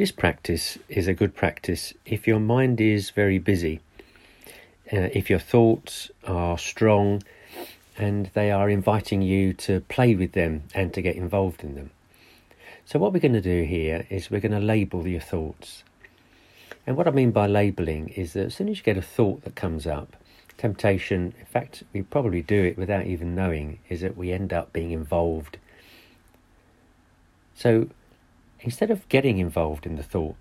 This practice is a good practice if your mind is very busy, uh, if your thoughts are strong and they are inviting you to play with them and to get involved in them. So, what we're going to do here is we're going to label your thoughts. And what I mean by labeling is that as soon as you get a thought that comes up, temptation, in fact, we probably do it without even knowing, is that we end up being involved. So, instead of getting involved in the thought,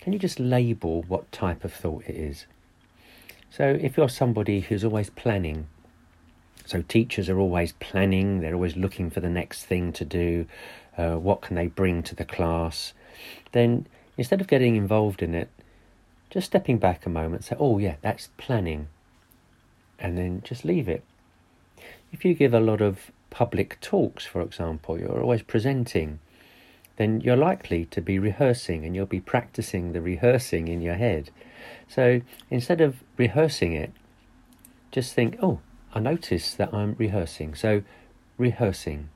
can you just label what type of thought it is? So, if you're somebody who's always planning, so teachers are always planning, they're always looking for the next thing to do, uh, what can they bring to the class, then instead of getting involved in it, just stepping back a moment, say, oh, yeah, that's planning, and then just leave it. If you give a lot of public talks, for example, you're always presenting then you're likely to be rehearsing and you'll be practicing the rehearsing in your head. So instead of rehearsing it, just think, oh, I notice that I'm rehearsing. So rehearsing.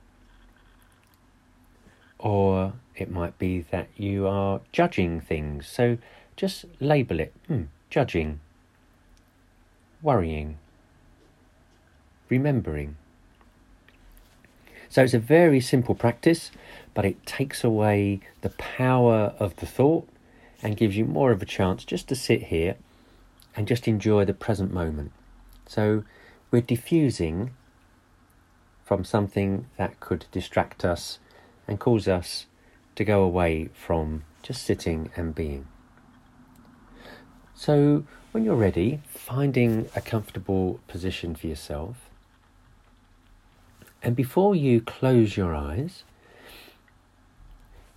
Or it might be that you are judging things. So just label it hmm, judging, worrying, remembering. So it's a very simple practice, but it takes away the power of the thought and gives you more of a chance just to sit here and just enjoy the present moment. So we're defusing from something that could distract us and cause us to go away from just sitting and being. So, when you're ready, finding a comfortable position for yourself, and before you close your eyes,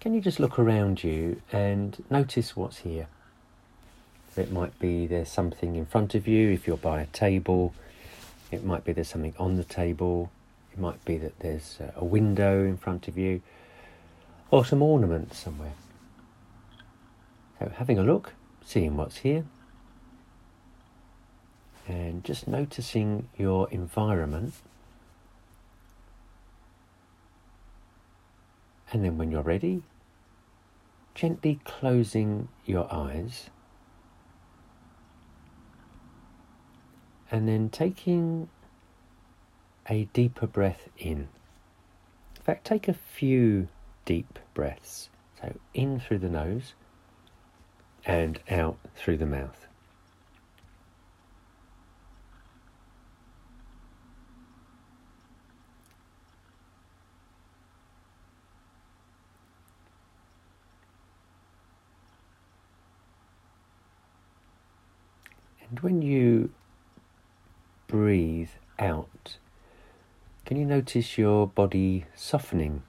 can you just look around you and notice what's here? It might be there's something in front of you if you're by a table. It might be there's something on the table. It might be that there's a window in front of you or some ornaments somewhere. So, having a look, seeing what's here, and just noticing your environment And then when you're ready, gently closing your eyes and then taking a deeper breath in. In fact, take a few deep breaths. So in through the nose and out through the mouth. And when you breathe out, can you notice your body softening?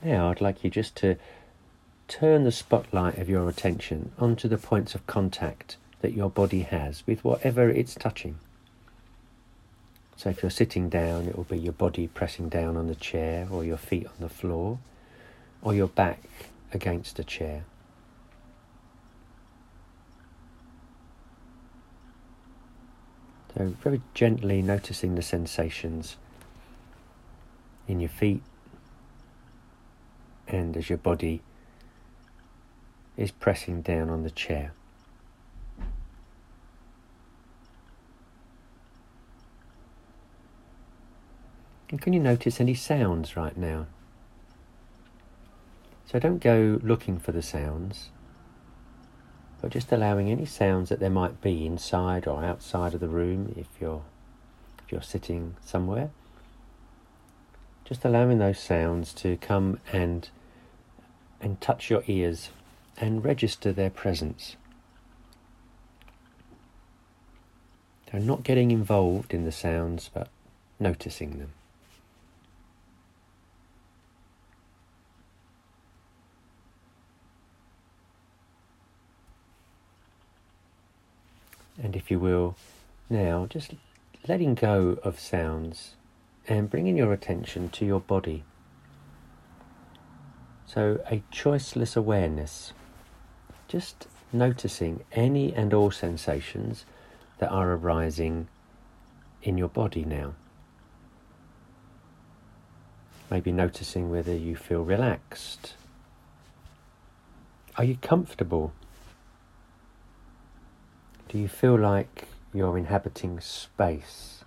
Now, I'd like you just to turn the spotlight of your attention onto the points of contact that your body has with whatever it's touching. So if you're sitting down, it will be your body pressing down on the chair, or your feet on the floor, or your back against a chair. So, very gently noticing the sensations in your feet and as your body is pressing down on the chair. And can you notice any sounds right now? So don't go looking for the sounds, but just allowing any sounds that there might be inside or outside of the room if you're if you're sitting somewhere. Just allowing those sounds to come and and touch your ears and register their presence. So not getting involved in the sounds but noticing them. And if you will, now just letting go of sounds and bringing your attention to your body. So, a choiceless awareness, just noticing any and all sensations that are arising in your body now. Maybe noticing whether you feel relaxed. Are you comfortable? Do you feel like you're inhabiting space?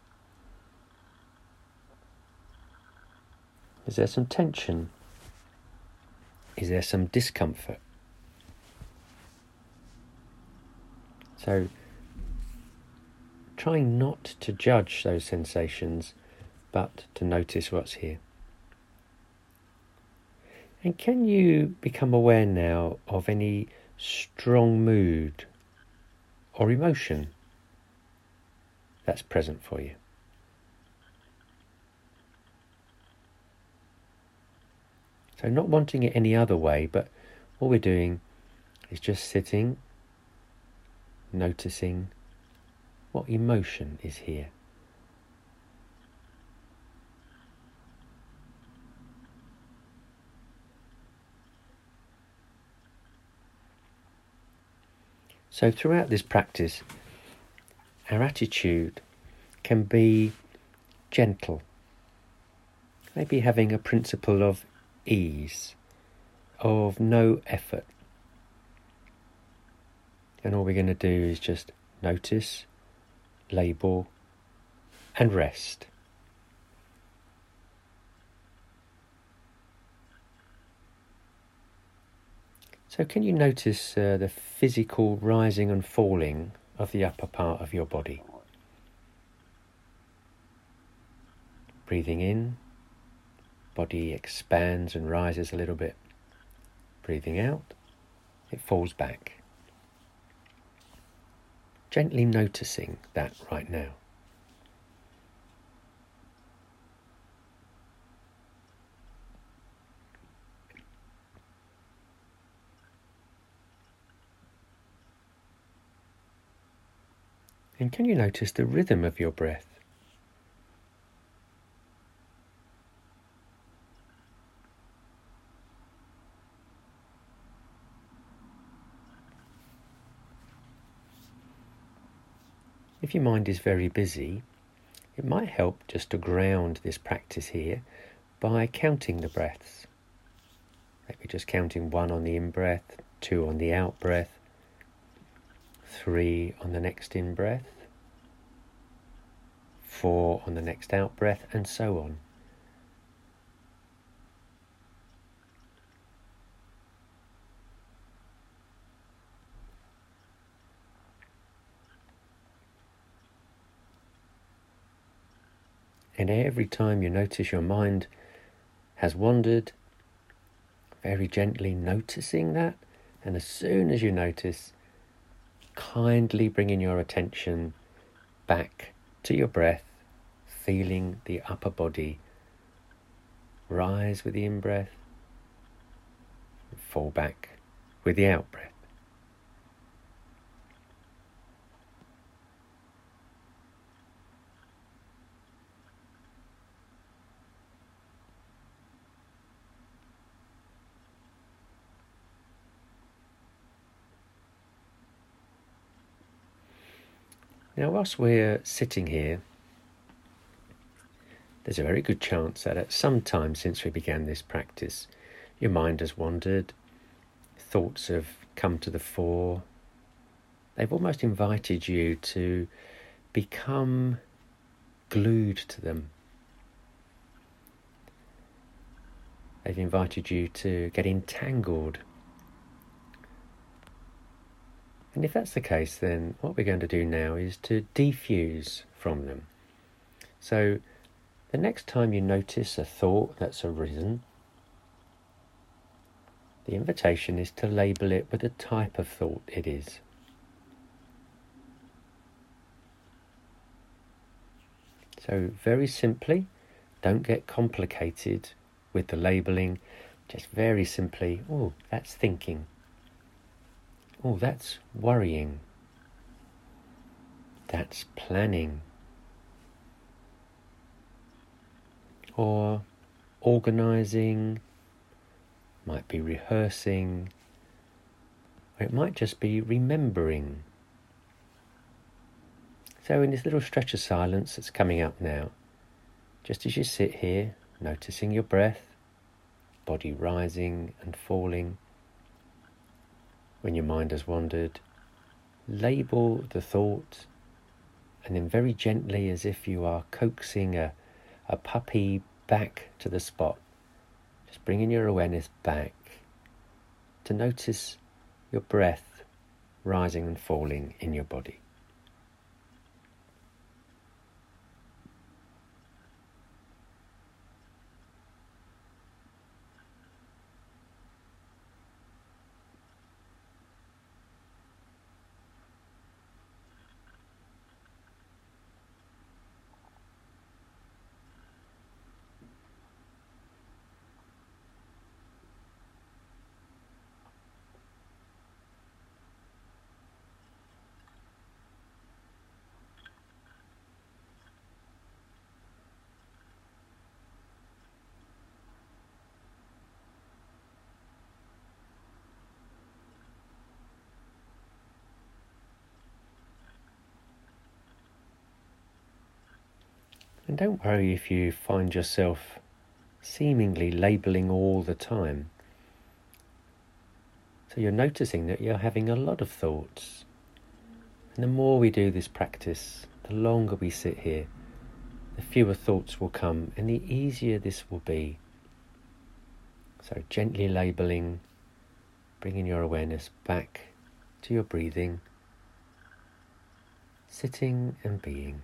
Is there some tension? Is there some discomfort? So, trying not to judge those sensations, but to notice what's here. And can you become aware now of any strong mood or emotion that's present for you? So, not wanting it any other way, but what we're doing is just sitting, noticing what emotion is here. So, throughout this practice, our attitude can be gentle, maybe having a principle of ease, of no effort. And all we're going to do is just notice, label, and rest. So, can you notice uh, the physical rising and falling of the upper part of your body? Breathing in, body expands and rises a little bit. Breathing out, it falls back. Gently noticing that right now. And can you notice the rhythm of your breath? If your mind is very busy, it might help just to ground this practice here by counting the breaths. Maybe just counting one on the in breath, two on the out breath, three on the next in breath, four on the next out breath, and so on. And every time you notice your mind has wandered, very gently noticing that, and as soon as you notice, kindly bringing your attention back to your breath, feeling the upper body rise with the in breath, fall back with the out breath. Now, whilst we're sitting here, there's a very good chance that at some time since we began this practice, your mind has wandered, thoughts have come to the fore. They've almost invited you to become glued to them. They've invited you to get entangled And if that's the case, then what we're going to do now is to defuse from them. So the next time you notice a thought that's arisen, the invitation is to label it with the type of thought it is. So, very simply, don't get complicated with the labeling. Just very simply, oh, that's thinking. Oh, that's worrying. That's planning. Or organizing, might be rehearsing, or it might just be remembering. So, in this little stretch of silence that's coming up now, just as you sit here, noticing your breath, body rising and falling, when your mind has wandered, label the thought and then very gently, as if you are coaxing a, a puppy back to the spot, just bringing your awareness back to notice your breath rising and falling in your body. And don't worry if you find yourself seemingly labeling all the time. So you're noticing that you're having a lot of thoughts. And the more we do this practice, the longer we sit here, the fewer thoughts will come and the easier this will be. So gently labeling, bringing your awareness back to your breathing, sitting and being.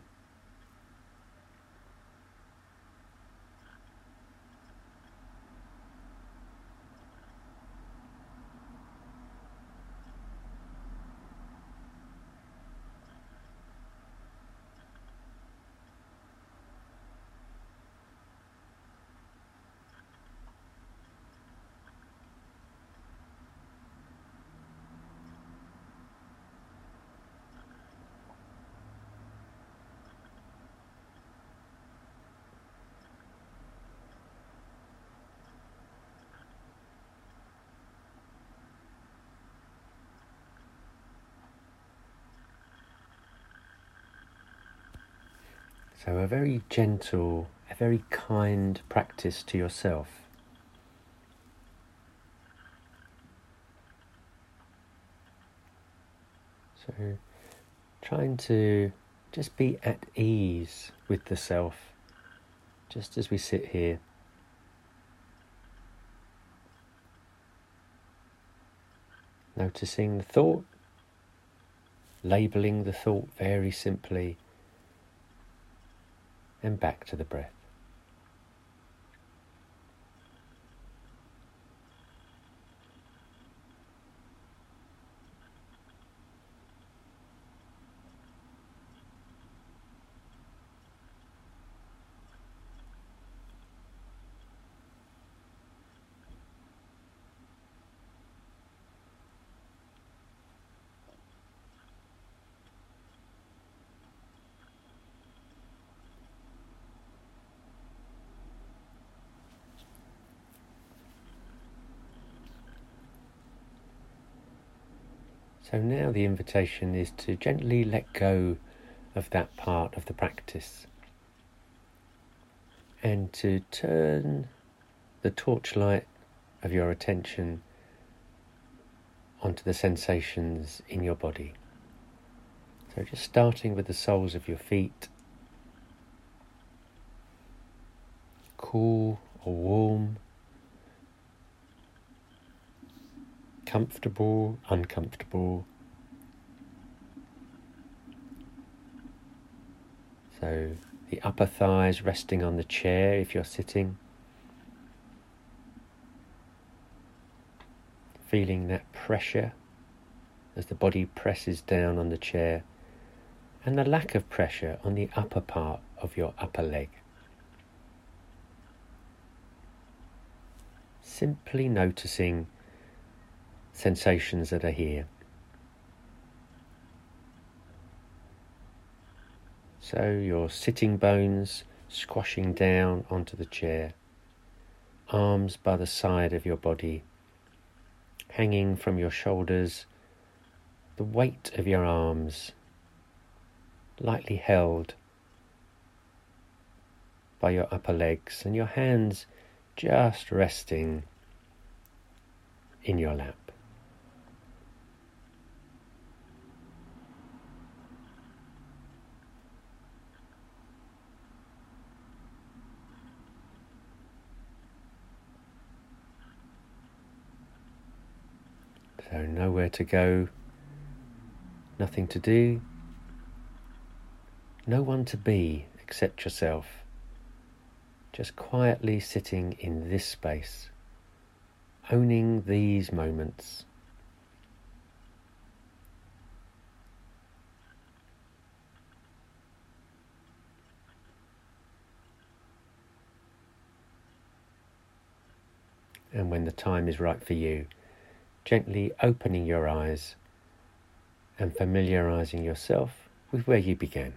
So, a very gentle, a very kind practice to yourself. So, trying to just be at ease with the self, just as we sit here. Noticing the thought, labeling the thought very simply and back to the breath. So now the invitation is to gently let go of that part of the practice and to turn the torchlight of your attention onto the sensations in your body. So just starting with the soles of your feet, cool or warm, comfortable, uncomfortable. So the upper thighs resting on the chair if you're sitting. Feeling that pressure as the body presses down on the chair, and the lack of pressure on the upper part of your upper leg. Simply noticing sensations that are here. So your sitting bones squashing down onto the chair, arms by the side of your body, hanging from your shoulders the weight of your arms lightly held by your upper legs and your hands just resting in your lap. So, nowhere to go, nothing to do, no one to be except yourself. Just quietly sitting in this space, owning these moments. And when the time is right for you, gently opening your eyes and familiarizing yourself with where you began.